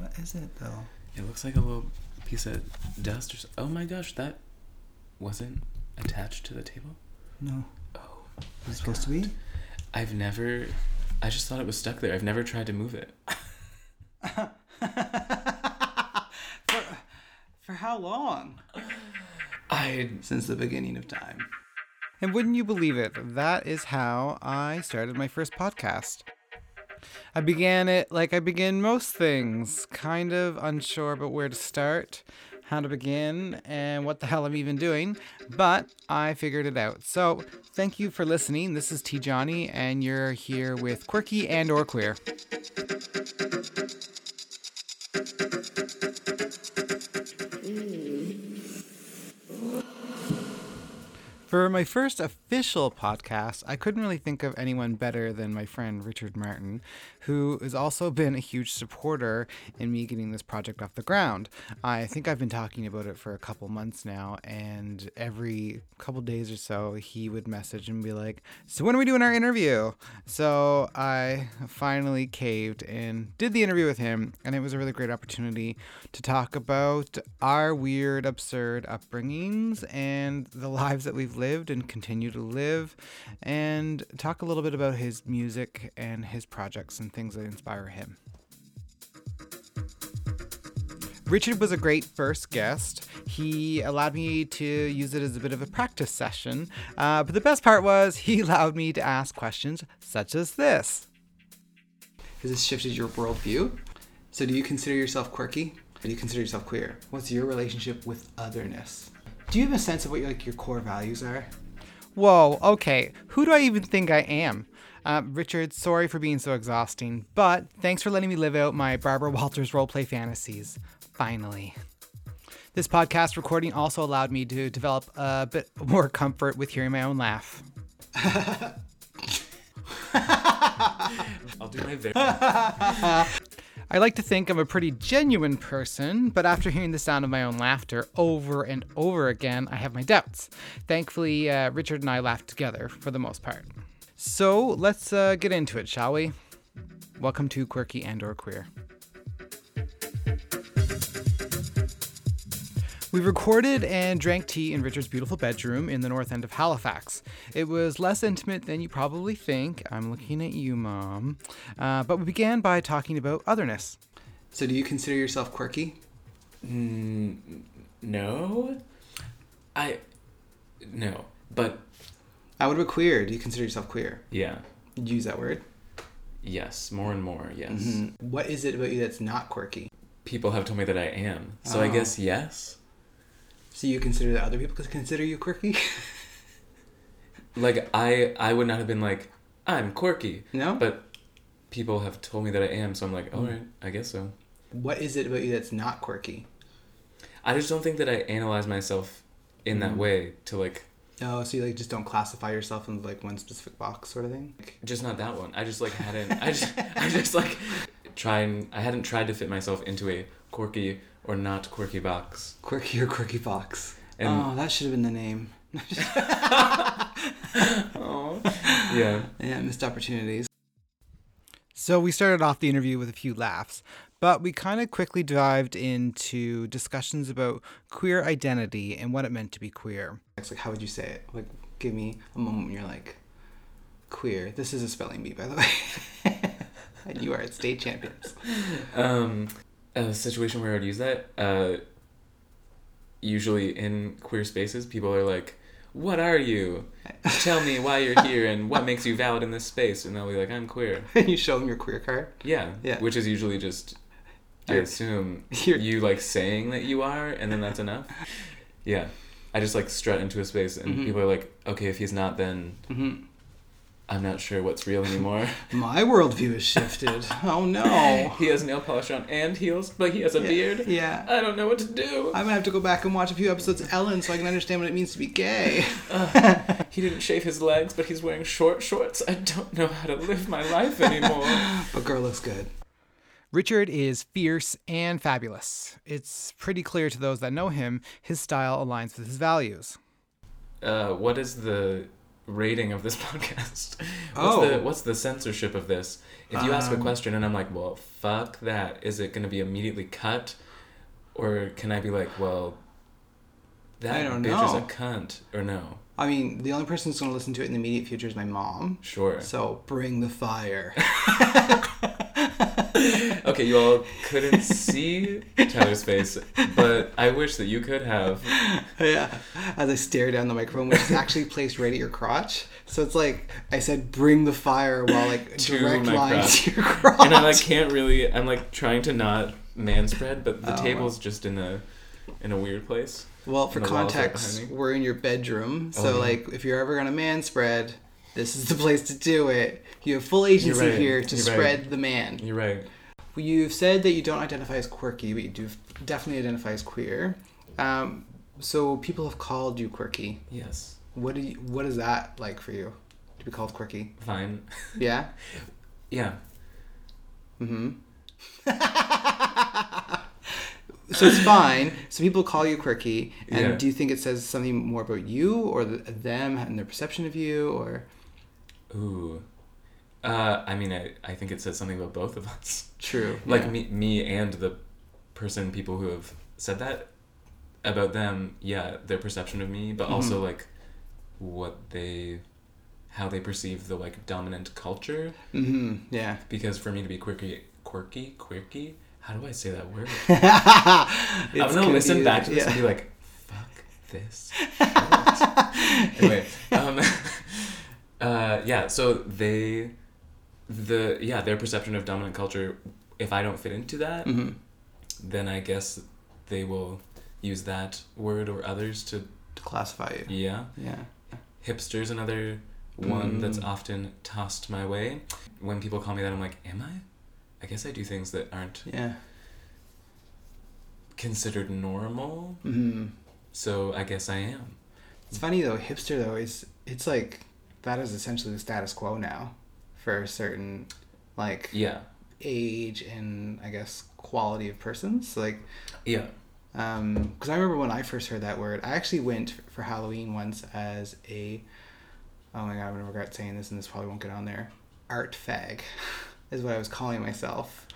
What is it though? It looks like a little piece of dust or so. Oh my gosh, that wasn't attached to the table? No. Oh. It supposed to be? I've never. I just thought it was stuck there. I've never tried to move it. for, for how long? I. Since the beginning of time. And wouldn't you believe it, that is how I started my first podcast. I began it like I begin most things, kind of unsure about where to start, how to begin, and what the hell I'm even doing, but I figured it out. So, thank you for listening. This is T Johnny, and you're here with Quirky and or Queer. For my first official podcast, I couldn't really think of anyone better than my friend Richard Martin, who has also been a huge supporter in me getting this project off the ground. I think I've been talking about it for a couple months now, and every couple days or so, he would message and be like, So, when are we doing our interview? So, I finally caved and did the interview with him, and it was a really great opportunity to talk about our weird, absurd upbringings and the lives that we've lived and continue to live, and talk a little bit about his music and his projects and things that inspire him. Richard was a great first guest. He allowed me to use it as a bit of a practice session, uh, but the best part was he allowed me to ask questions such as this. Has this shifted your worldview? So, do you consider yourself quirky? Or do you consider yourself queer? What's your relationship with otherness? Do you have a sense of what your, like your core values are? Whoa, okay. Who do I even think I am? Uh, Richard, sorry for being so exhausting, but thanks for letting me live out my Barbara Walters roleplay fantasies. Finally. This podcast recording also allowed me to develop a bit more comfort with hearing my own laugh. I'll do my very. I like to think I'm a pretty genuine person, but after hearing the sound of my own laughter over and over again, I have my doubts. Thankfully, uh, Richard and I laughed together for the most part. So let's uh, get into it, shall we? Welcome to Quirky and or Queer. We recorded and drank tea in Richard's beautiful bedroom in the north end of Halifax. It was less intimate than you probably think. I'm looking at you, Mom. Uh, but we began by talking about otherness. So, do you consider yourself quirky? Mm, no. I. No. But I would be queer. Do you consider yourself queer? yeah. You'd use that word. Yes. More and more. Yes. Mhm. What is it about you that's not quirky? People have told me that I am. So I Oh. guess yes. So you consider that other people could consider you quirky? Like I I would not have been like I'm quirky. no. But people have told me that I am, so I'm like, all right, I guess so. what is it about you that's not quirky? I just don't think that I analyze myself in that Mm. way to like Oh, so you like just don't classify yourself in like one specific box, sort of thing. Like, just not that one. I just like hadn't I just I just like try and I hadn't tried to fit myself into a quirky or not quirky box. quirky or quirky box. And oh, that should have been the name. oh, yeah. Yeah, missed opportunities. So we started off the interview with a few laughs, but we kind of quickly dived into discussions about queer identity and what it meant to be queer. It's like, how would you say it? Like, give me a moment when you're like, queer. This is a spelling bee, by the way. and you are at state champions. Um, a situation where I'd use that. Uh, usually in queer spaces, people are like, "What are you? Tell me why you're here and what makes you valid in this space." And they'll be like, "I'm queer." And you show them your queer card. Yeah. Yeah. Which is usually just, I You're- assume, you're- you like saying that you are, and then that's enough. Yeah. I just like strut into a space, and Mhm. people are like, "Okay, if he's not, then hmm I'm not sure what's real anymore." My worldview has shifted. Oh no. he has nail polish on and heels, but he has a Yeah. beard. Yeah. I don't know what to do. I'm gonna have to go back and watch a few episodes of Ellen so I can understand what it means to be gay. He didn't shave his legs, but he's wearing short shorts. I don't know how to live my life anymore. But girl looks good. Richard is fierce and fabulous. It's pretty clear to those that know him, his style aligns with his values. uh, what is the rating of this podcast? What's Oh. the what's the censorship of this? If you ask a Um, question and I'm like, well, fuck that, is it gonna be immediately cut, or can I be like, well, that bitch is a cunt, or no? I mean, the only person who's going to listen to it in the immediate future is my mom. Sure. So bring the fire. okay, you all couldn't see Tyler's face, but I wish that you could have. yeah. As I stare down the microphone, which is actually placed right at your crotch. So it's like I said, bring the fire while like To direct line crotch. to your crotch. And I like can't really. I'm like trying to not man spread, but the Oh, table's just in a in a weird place. Well, for And the walls right context, we're in your bedroom. Oh, So, yeah. like, if you're ever gonna man spread, this is the place to do it. You have full agency right. here to You're spread right. the man. You're right. You've said that you don't identify as quirky, but you do definitely identify as queer. Um, so people have called you quirky. Yes. What do you, What is that like for you to be called quirky? Fine. Yeah. Yeah. Mm-hmm. so it's fine. So people call you quirky, and Yeah. do you think it says something more about you or the, them and their perception of you, or Ooh. Uh, I mean, I, I think it says something about both of us. true? Like yeah. me, me and the person, people who have said that about them. Yeah, their perception of me, but Mm-hmm. also like what they, how they perceive the like dominant culture. Mm-hmm. Yeah. Because for me to be quirky, quirky, quirky. How do I say that word? I'm gonna listen back to this yeah. and be like, "Fuck this." anyway, um, uh, yeah. So they, the yeah, their perception of dominant culture. If I don't fit into that, Mhm. then I guess they will use that word or others to to classify you. yeah. Yeah. Hipster's another one that's Mm. often tossed my way. When people call me that, I'm like, am I? I guess I do things that aren't Yeah. considered normal. Mm-hmm. So I guess I am. It's funny though. Hipster though is it's like that is essentially the status quo now for a certain like Yeah. age and I guess quality of persons. Like Yeah. Um, because I remember when I first heard that word, I actually went for Halloween once as a, oh my god, I'm gonna regret saying this, and this probably won't get on there. Art fag, is what I was calling myself.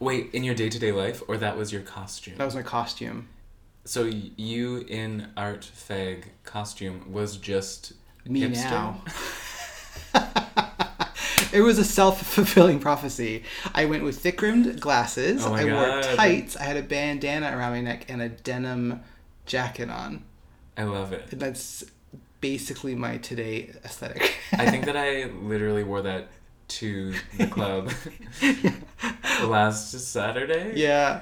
Wait, in your day to day life, or that was your costume? That was my costume. So you in art fag costume was just Me hipster? now. it was a self fulfilling prophecy. I went with thick rimmed glasses. Oh I wore tights. I had a bandana around my neck and a denim jacket on. I love it. That's basically my today aesthetic. I think that I literally wore that to the club last Saturday. yeah.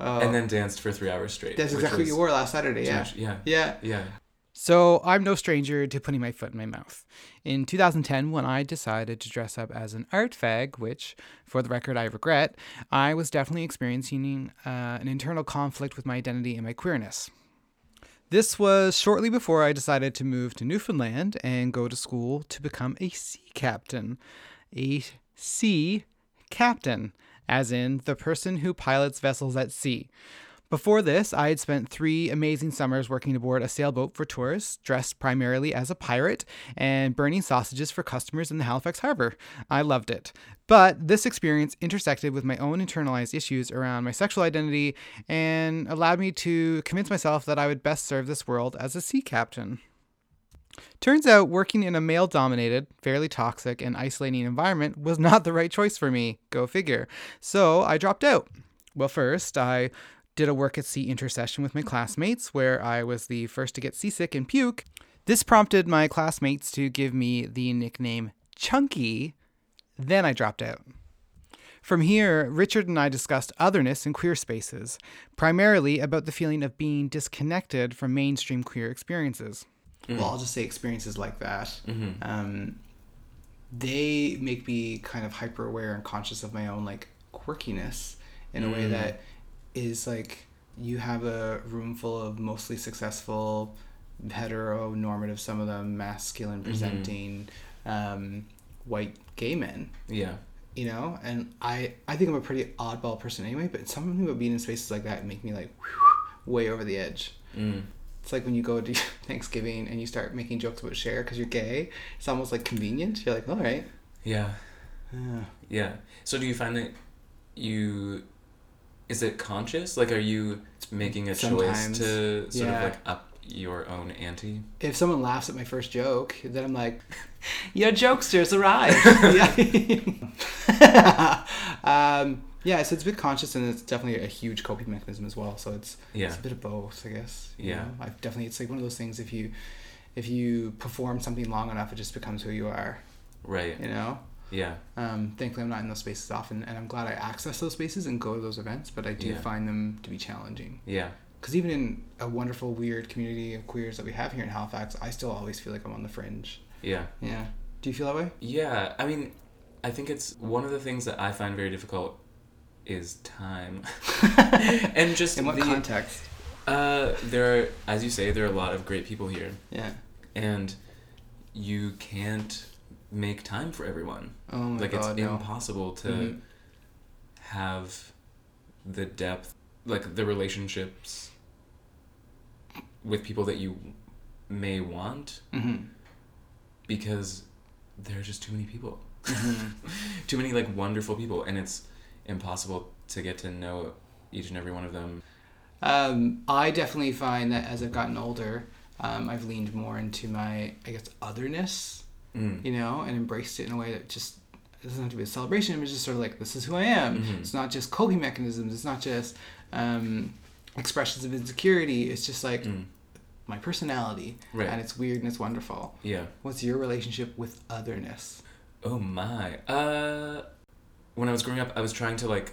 Oh. And then danced for three hours straight. That's exactly what you wore last Saturday. Yeah. much- Yeah. Yeah. Yeah. So I'm no stranger to putting my foot in my mouth. In 2010, when I decided to dress up as an art fag, which, for the record, I regret, I was definitely experiencing uh, an internal conflict with my identity and my queerness. This was shortly before I decided to move to Newfoundland and go to school to become a sea captain. A sea captain, as in the person who pilots vessels at sea. Before this, I had spent three amazing summers working aboard a sailboat for tourists, dressed primarily as a pirate, and burning sausages for customers in the Halifax harbor. I loved it. But this experience intersected with my own internalized issues around my sexual identity and allowed me to convince myself that I would best serve this world as a sea captain. Turns out working in a male dominated, fairly toxic, and isolating environment was not the right choice for me. Go figure. So I dropped out. Well, first, I did a work at sea intercession with my classmates where I was the first to get seasick and puke. This prompted my classmates to give me the nickname Chunky. Then I dropped out. From here, Richard and I discussed otherness in queer spaces, primarily about the feeling of being disconnected from mainstream queer experiences. Well, I'll just say experiences like that. Mm-hmm. Um, they make me kind of hyper aware and conscious of my own like quirkiness in a way Mm. that is like you have a room full of mostly successful heteronormative some of them masculine presenting um, white gay men Yeah. you know and i i think i'm a pretty oddball person anyway but something about being in spaces like that make me like way over the edge Mm. It's like when you go to Thanksgiving and you start making jokes about Cher because you're gay. It's almost like convenient. You're like, all right. Yeah. Yeah. Yeah. So do you find that you is it conscious? Like are you making a Sometimes, choice to sort yeah. of like up your own ante? If someone laughs at my first joke, then I'm like, your jokesters arrived. yeah. um, yeah, so it's a bit conscious and it's definitely a huge coping mechanism as well. So it's Yeah. it's a bit of both, I guess. you Yeah. know? I've definitely it's like one of those things if you if you perform something long enough it just becomes who you are. Right. You know? Yeah. Um, thankfully I'm not in those spaces often and I'm glad I access those spaces and go to those events, but I do Yeah. find them to be challenging. Yeah. Because even in a wonderful, weird community of queers that we have here in Halifax, I still always feel like I'm on the fringe. Yeah. Yeah. Do you feel that way? Yeah. I mean, I think it's one of the things that I find very difficult is time. and just In what the, context? Uh, there are, as you say, there are a lot of great people here, Yeah. and you can't make time for everyone. Oh my like god, it's no. impossible to Mhm. have the depth, like the relationships with people that you may want, Mhm. because there are just too many people, Mhm. too many like wonderful people, and it's impossible to get to know each and every one of them. Um, I definitely find that as I've gotten older, um, I've leaned more into my, I guess, otherness, Mm. you know, and embraced it in a way that just doesn't have to be a celebration. It's just sort of like this is who I am. Mhm. It's not just coping mechanisms. It's not just um, expressions of insecurity. It's just like Mm. my personality, Right. and it's weird and it's wonderful. Yeah. What's your relationship with otherness? Oh my. Uh when I was growing up, I was trying to like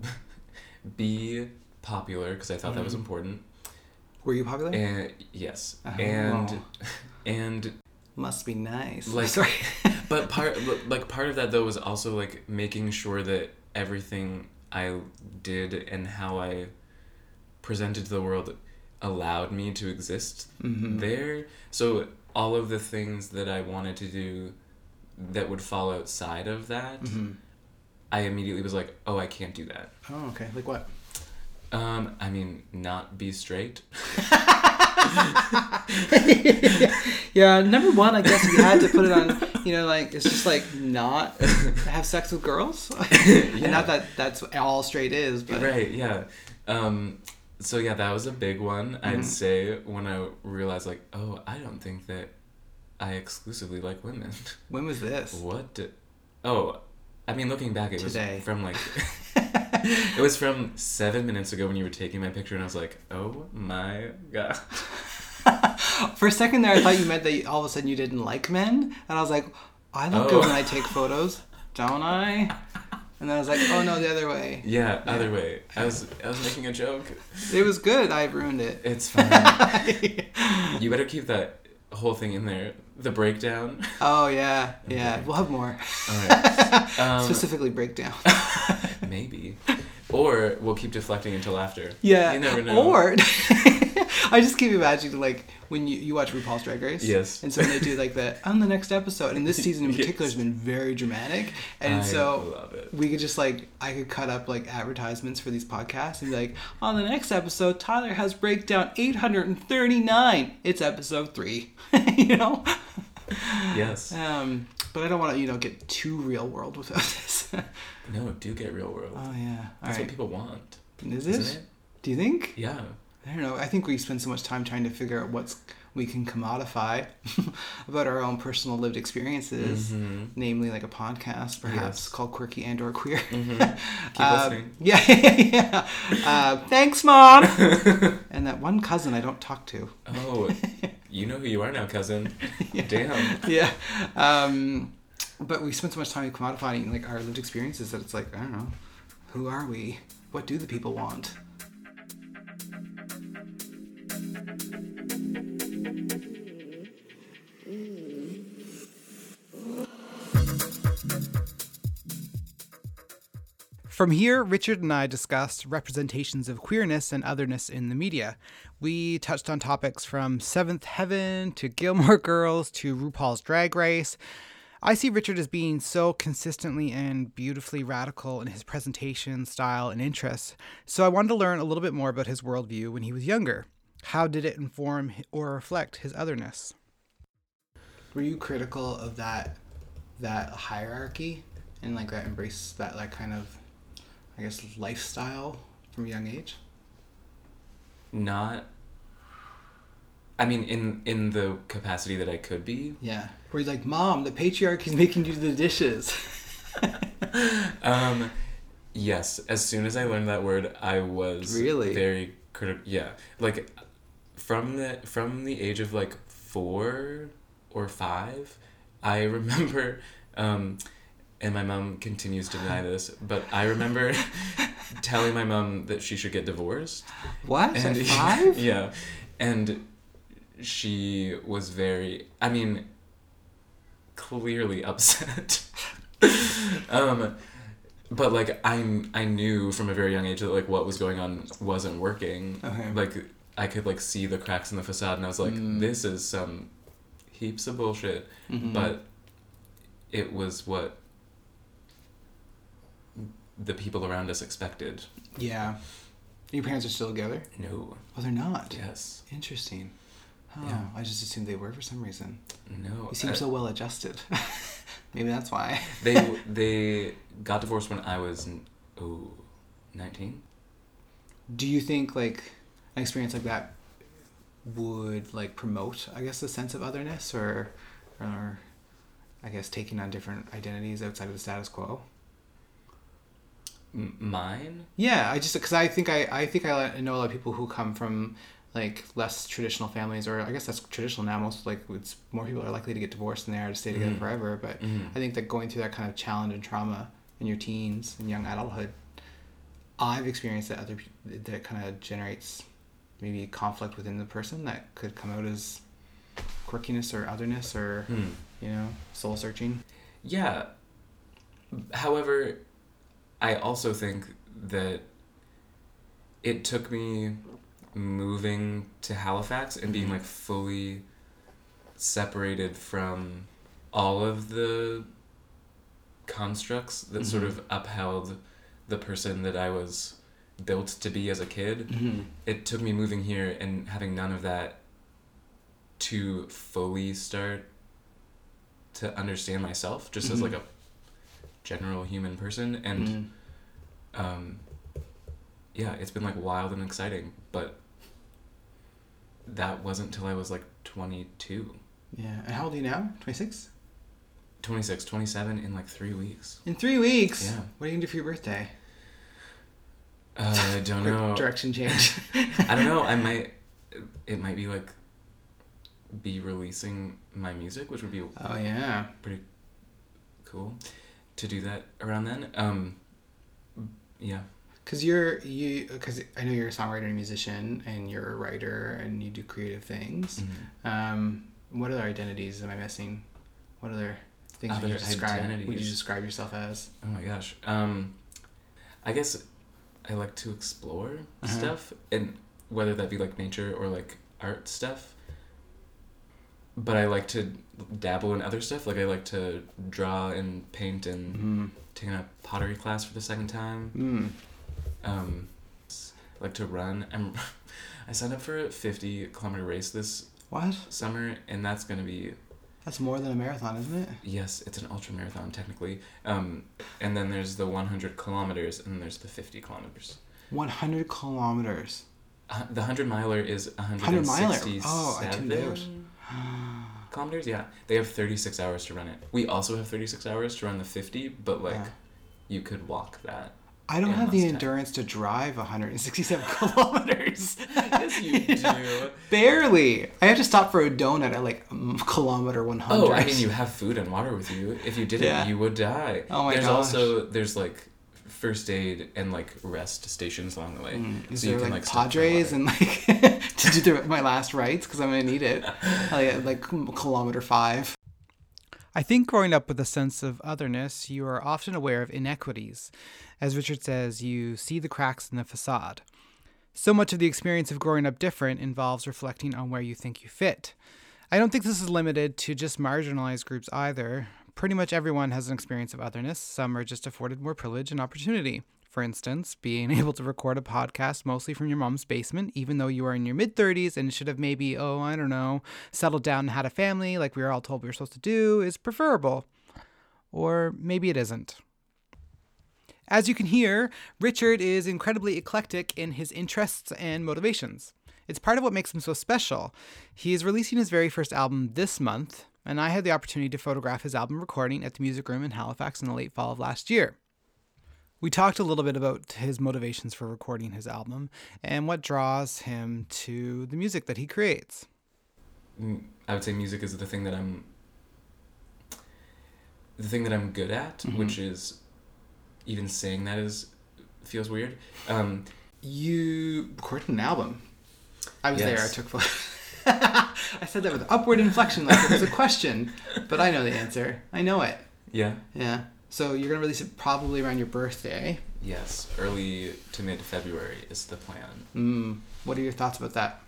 be popular because I thought that was Mhm. important. Were you popular? And yes. Oh. And and Must be nice. Like- Sorry. but part like part of that though was also like making sure that everything I did and how I presented to the world allowed me to exist Mhm. there. So all of the things that I wanted to do that would fall outside of that, Mhm. I immediately was like, "Oh, I can't do that." Oh, okay. Like what? Um, I mean, not be straight. yeah, number one, I guess you had to put it on. You know, like it's just like not have sex with girls, and not that that's all straight is, but right? Yeah. Um, so yeah, that was a big one. Mhm. I'd say when I realized like, oh, I don't think that I exclusively like women. when was this? what? Did, oh, I mean, looking back, it Today. was from like. it was from seven minutes ago when you were taking my picture, and I was like, "Oh my god!" For a second there, I thought you meant that all of a sudden you didn't like men, and I was like, I look Oh. good when I take photos, don't I? And then I was like, oh no, the other way. Yeah, Yeah. other way. I was I was making a joke. It was good. I ruined it. It's fine. you better keep that whole thing in there. The breakdown. oh yeah, yeah. Okay. We'll have more. All right. Um, Specifically breakdown. maybe. Or we'll keep deflecting until after. Yeah. You never know. Or I just keep imagining like when you, you watch RuPaul's Drag Race. Yes. And so when they do like the on the next episode, and this season in Yes. particular has been very dramatic, and I so love it. we could just like I could cut up like advertisements for these podcasts and be like, on the next episode, Tyler has breakdown 839. It's episode three. you know. Yes. Um, but I don't want to you know get too real world with this. No, do get real world. oh yeah. All That's right. what people want. Is it? Isn't it? Do you think? Yeah. I don't know. I think we spend so much time trying to figure out what's we can commodify about our own personal lived experiences, hmm namely like a podcast, perhaps Yes. called Quirky and or Queer. hmm Keep Uh, listening. Yeah, yeah, yeah. Uh, thanks, mom. and that one cousin I don't talk to. Oh, you know who you are now, cousin. Yeah. Damn. Yeah. Um, but we spend so much time commodifying like our lived experiences that it's like I don't know, who are we? What do the people want? From here, Richard and I discussed representations of queerness and otherness in the media. We touched on topics from Seventh Heaven to Gilmore Girls to RuPaul's Drag Race. I see Richard as being so consistently and beautifully radical in his presentation, style, and interests, so I wanted to learn a little bit more about his worldview when he was younger. How did it inform or reflect his otherness? Were you critical of that that hierarchy and like that embrace that like kind of I guess lifestyle from a young age? Not. I mean, in in the capacity that I could be. Yeah. Where he's like, Mom, the patriarchy's making you do the dishes. Um, yes. As soon as I learned that word, I was Really? very critical. Yeah, like from the from the age of like four or five, I remember. Um, and my mom continues to deny this, but I remember telling my mom that she should get divorced. What? At five? yeah, and she was very. I mean, clearly upset. um, but like I I knew from a very young age that like what was going on wasn't working. Okay. Like I could like see the cracks in the facade, and I was like, Mm. this is some heaps of bullshit. Mhm. But it was what the people around us expected. Yeah. Your parents are still together? No. Oh, they're not. Yes. Interesting. Oh, Yeah. I just assumed they were for some reason. No. You seem so well adjusted. Maybe that's why. they they got divorced when I was oh, 19. Do you think like an experience like that would like promote, I guess, the sense of otherness, or, or, I guess, taking on different identities outside of the status quo? M- mine? Yeah, I just because I think I I think I know a lot of people who come from like less traditional families, or I guess that's traditional now. Most like it's more people are likely to get divorced than they are to stay together Mhm. forever. But Mhm. I think that going through that kind of challenge and trauma in your teens and young adulthood, I've experienced that other that kind of generates maybe conflict within the person that could come out as quirkiness or otherness or Hmm. you know soul searching. Yeah. However, I also think that it took me moving to Halifax and being Mhm. like fully separated from all of the constructs that sort Mhm. of upheld the person that I was built to be as a kid. Mm-hmm. It took me moving here and having none of that to fully start to understand myself just as Mhm. like a general human person and Mm-hmm. um yeah it's been like wild and exciting but that wasn't till i was like 22 Yeah, and how old are you now? Twenty six. 26 27 in like three weeks In three weeks. Yeah. What are you gonna do for your birthday? uh, i don't know Direction change. i don't know i might it might be like be releasing my music which would be oh yeah. Pretty cool to do that around then um yeah Cause you're you. Cause I know you're a songwriter and musician, and you're a writer, and you do creative things. Mhm. Um, what other identities am I missing? What other things would you describe? Would you describe yourself as? Oh my gosh. Um, I guess I like to explore Uh-huh. stuff, and whether that be like nature or like art stuff. But I like to dabble in other stuff. Like I like to draw and paint and Mm. taking a pottery class for the second time. Mm. Um, like to run. I'm. I signed up for a fifty kilometer race this What? summer, and that's gonna be That's more than a marathon, isn't it? Yes, it's an ultra marathon technically. Um, and then there's the 100 kilometers, and then there's the 50 kilometers. One hundred kilometers. Uh, the 100 miler is 100 miler. Oh, I tuned out. kilometers. Yeah, they have 36 hours to run it. We also have 36 hours to run the 50, but like Yeah. you could walk that. I don't have the endurance to drive 167 kilometers. Yes, you do. Barely. I have to stop for a donut at like um, kilometer 100. Oh, I mean, you have food and water with you. If you didn't, Yeah. you would die. Oh my There's gosh. also there's like first aid and like rest stations along the way. Mm, Is So you can, like, stop Padres and like to do the, my last rites because I'm gonna need it. Like, like kilometer five. I think growing up with a sense of otherness, you are often aware of inequities. As Richard says, you see the cracks in the facade. So much of the experience of growing up different involves reflecting on where you think you fit. I don't think this is limited to just marginalized groups either. Pretty much everyone has an experience of otherness. Some are just afforded more privilege and opportunity. For instance, being able to record a podcast mostly from your mom's basement, even though you are in your mid 30s and should have maybe, oh, I don't know, settled down and had a family like we were all told we were supposed to do, is preferable. Or maybe it isn't. As you can hear, Richard is incredibly eclectic in his interests and motivations. It's part of what makes him so special. He is releasing his very first album this month, and I had the opportunity to photograph his album recording at the Music Room in Halifax in the late fall of last year. We talked a little bit about his motivations for recording his album and what draws him to the music that he creates. Mm, I would say music is the thing that I'm the thing that I'm good at, Mhm. which is even saying that is feels weird. Um, You recorded an album. I was there. I took photos. I said that with upward inflection, like it was a question, but I know the answer. I know it. yeah. Yeah. So you're gonna release it probably around your birthday. Yes. Early to mid February is the plan. Mm. What are your thoughts about that?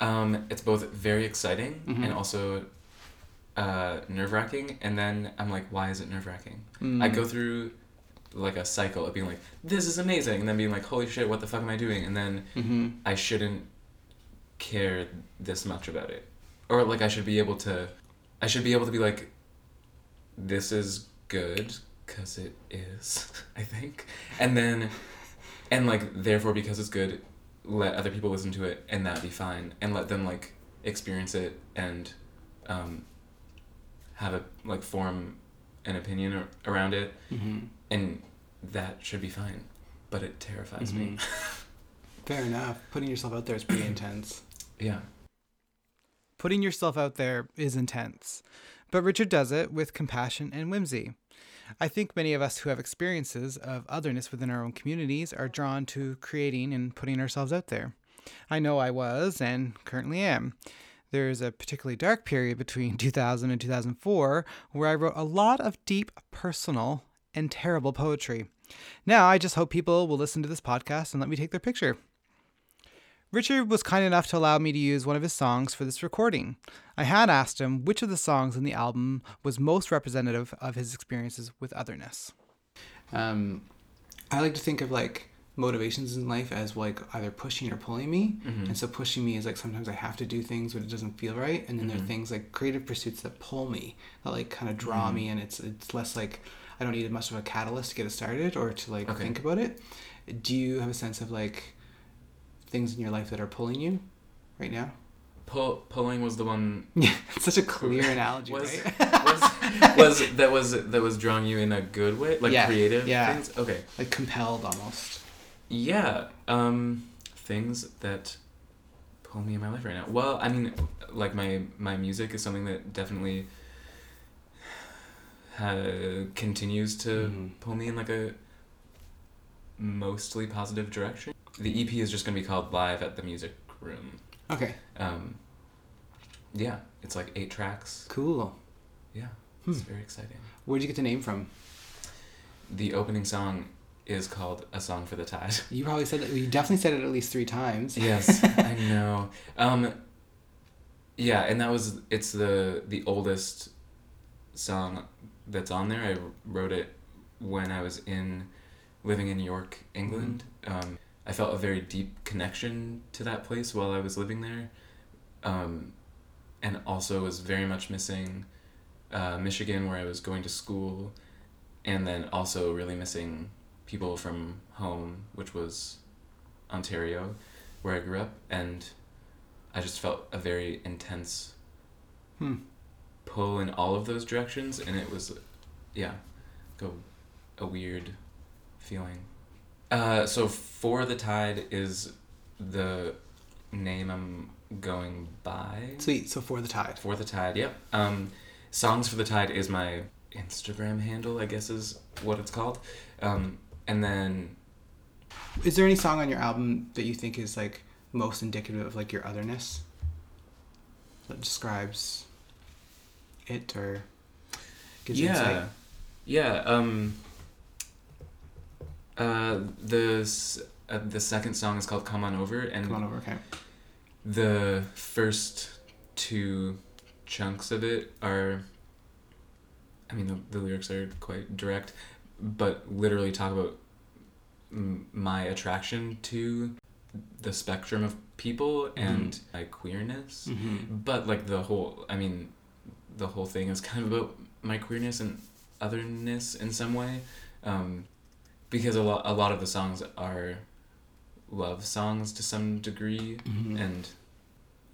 Um, it's both very exciting Mhm. and also uh, nerve wracking. And then I'm like, why is it nerve wracking? Mm. I go through like a cycle of being like, this is amazing, and then being like, holy shit, what the fuck am I doing? And then Mm-hmm. I shouldn't care this much about it. Or like I should be able to I should be able to be like this is good cuz it is, I think. And then and like therefore because it's good, let other people listen to it and that be fine and let them like experience it and um have a like form an opinion ar- around it Mm-hmm. and that should be fine. But it terrifies me. Mhm. Fair enough. Putting yourself out there is pretty intense. Yeah. Putting yourself out there is intense, but Richard does it with compassion and whimsy. I think many of us who have experiences of otherness within our own communities are drawn to creating and putting ourselves out there. I know I was and currently am. There's a particularly dark period between 2000 and 2004 where I wrote a lot of deep, personal, and terrible poetry. Now I just hope people will listen to this podcast and let me take their picture. Richard was kind enough to allow me to use one of his songs for this recording. I had asked him which of the songs in the album was most representative of his experiences with otherness. Um, I like to think of like motivations in life as like either pushing or pulling me. Mhm. And so pushing me is like sometimes I have to do things when it doesn't feel right, and then there Mhm. are things like creative pursuits that pull me, that like kind of draw Mhm. me, and it's it's less like I don't need a much of a catalyst to get it started or to like Okay. think about it. Do you have a sense of like things in your life that are pulling you right now? Pull, pulling was the one Yeah, such a clear analogy, was, right? was was that was that was drawing you in a good way, like Yeah, creative yeah. things. Okay, like compelled almost. yeah, um, things that pull me in my life right now. Well, I mean, like my my music is something that definitely ha- continues to Mhm. pull me in like a mostly positive direction. The EP is just gonna be called Live at the Music Room. Okay, Um, yeah, it's like eight tracks. cool. Yeah, Hmm. it's very exciting. Where'd you get the name from? The opening song is called "A Song for the Tide." You probably said it. You definitely said it at least three times. yes, I know. Um, yeah, and that was it's the the oldest song that's on there. I wrote it when I was in living in York, England. Um, I felt a very deep connection to that place while I was living there, um, and also was very much missing uh, Michigan, where I was going to school, and then also really missing people from home, which was Ontario, where I grew up, and I just felt a very intense Hmm. pull in all of those directions, and it was, yeah, go a weird feeling. Uh, so for the tide is the name I'm going by. Sweet. So for the tide. For the Tide, yep. Um, Songs for the Tide is my Instagram handle, I guess is what it's called. Um, and then, Is there any song on your album that you think is like most indicative of like your otherness? That describes it or gives you yeah, insight? yeah. Um, uh, the uh, the second song is called "Come On Over," and Come on over, okay. the first two chunks of it are. I mean, the, the lyrics are quite direct, but literally talk about m- my attraction to the spectrum of people and my queerness. Mm-hmm. But like the whole, I mean, the whole thing is kind of about my queerness and otherness in some way, um, because a lot a lot of the songs are love songs to some degree, Mm-hmm. and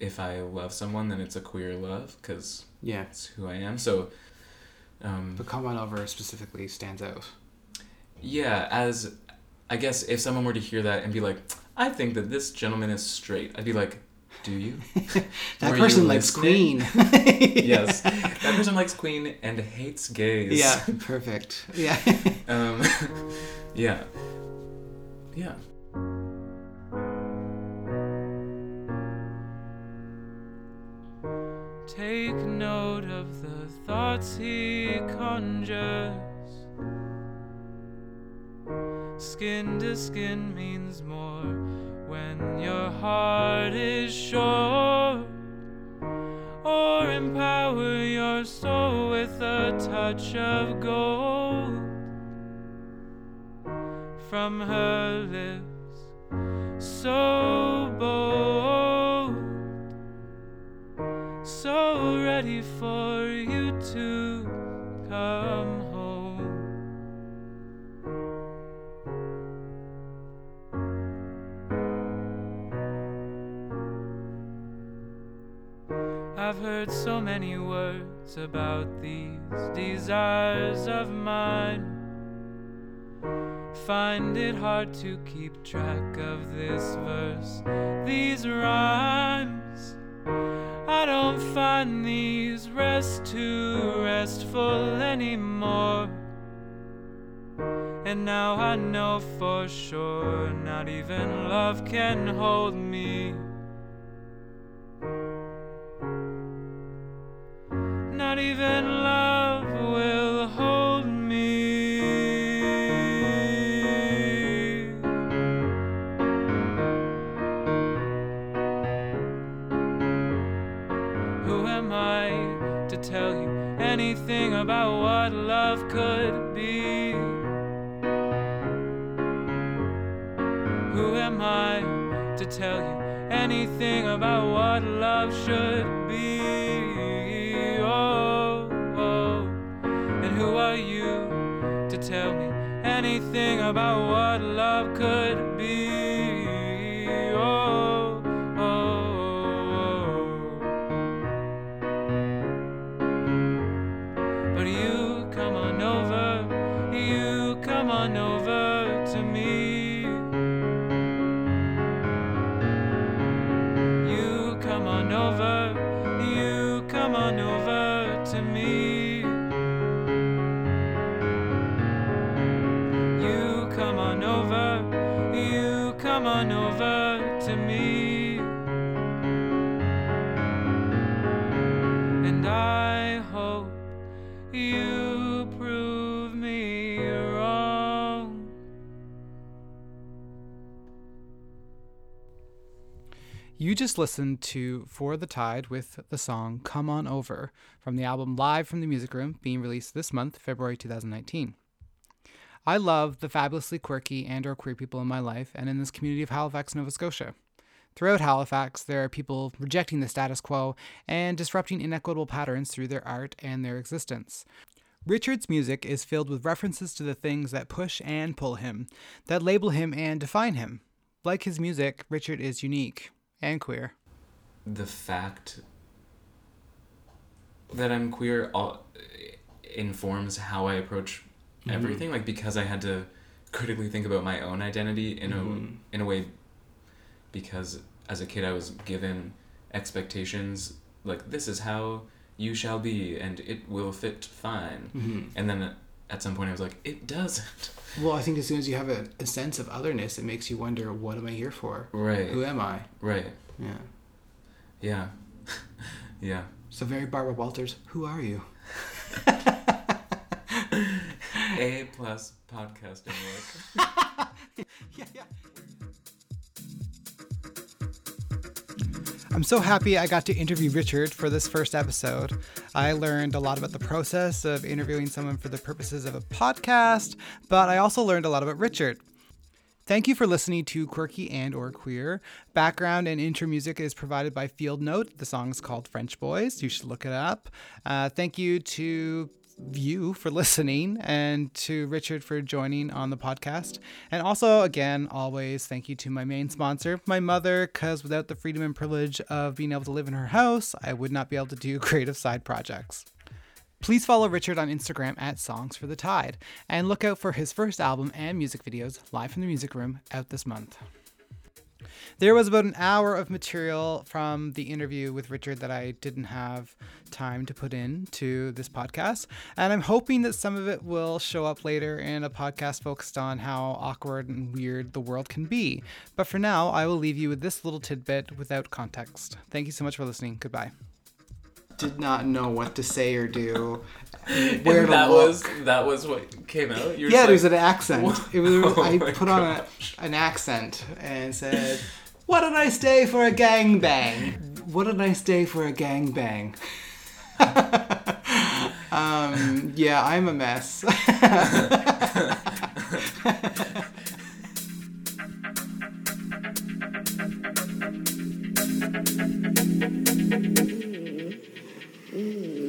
if I love someone, then it's a queer love because Yeah. it's who I am. So, um, But Come On Over specifically stands out. yeah, as I guess if someone were to hear that and be like, I think that this gentleman is straight, I'd be like, Do you? That Were you person likes? Queen. yes, that person likes Queen and hates gays. Yeah, perfect. Yeah. Um, yeah. Yeah. Take note of the thoughts he conjures. Skin to skin means more when your heart is sure. Or empower your soul with a touch of gold from her lips. So bold so ready for you to come home. I've heard so many words about these desires of mine. Find it hard to keep track of this verse, these rhymes. I don't find these rest too restful anymore. And now I know for sure not even love can hold me. Not even love tell you anything about what love should be? Oh, oh. and who are you to tell me anything about what love could be? Just listened to For the Tide with the song Come On Over from the album Live from the Music Room being released this month, February 2019. I love the fabulously quirky and or queer people in my life and in this community of Halifax, Nova Scotia. Throughout Halifax, there are people rejecting the status quo and disrupting inequitable patterns through their art and their existence. Richard's music is filled with references to the things that push and pull him, that label him and define him. Like his music, Richard is unique and queer. The fact that I'm queer all, informs how I approach everything. Like because I had to critically think about my own identity in Mhm. a in a way because as a kid I was given expectations like this is how you shall be and it will fit fine. hmm And then at some point I was like it doesn't. Well, I think as soon as you have a, a sense of otherness, it makes you wonder, what am I here for? Right. Who am I? Right. Yeah. Yeah. yeah. So very Barbara Walters, who are you? A plus podcasting work. Yeah, yeah. I'm so happy I got to interview Richard for this first episode. I learned a lot about the process of interviewing someone for the purposes of a podcast, but I also learned a lot about Richard. Thank you for listening to Quirky and or Queer. Background and intro music is provided by Field Note. The song is called French Boys. You should look it up. Uh, thank you to you for listening and to Richard for joining on the podcast. And also, again, always thank you to my main sponsor, my mother, because without the freedom and privilege of being able to live in her house, I would not be able to do creative side projects. Please follow Richard on Instagram at Songs for the Tide and look out for his first album and music videos live from the music room out this month. There was about an hour of material from the interview with Richard that I didn't have time to put into this podcast, and I'm hoping that some of it will show up later in a podcast focused on how awkward and weird the world can be. But for now, I will leave you with this little tidbit without context. Thank you so much for listening. Goodbye. Did not know what to say or do. Where to that look. was that was what came out. You were yeah, just there's like, an accent. What? It was. Oh I my put on a, an accent and said, "What a nice day for a gangbang! What a nice day for a gangbang." um, yeah, I'm a mess. Mm, mm, mm.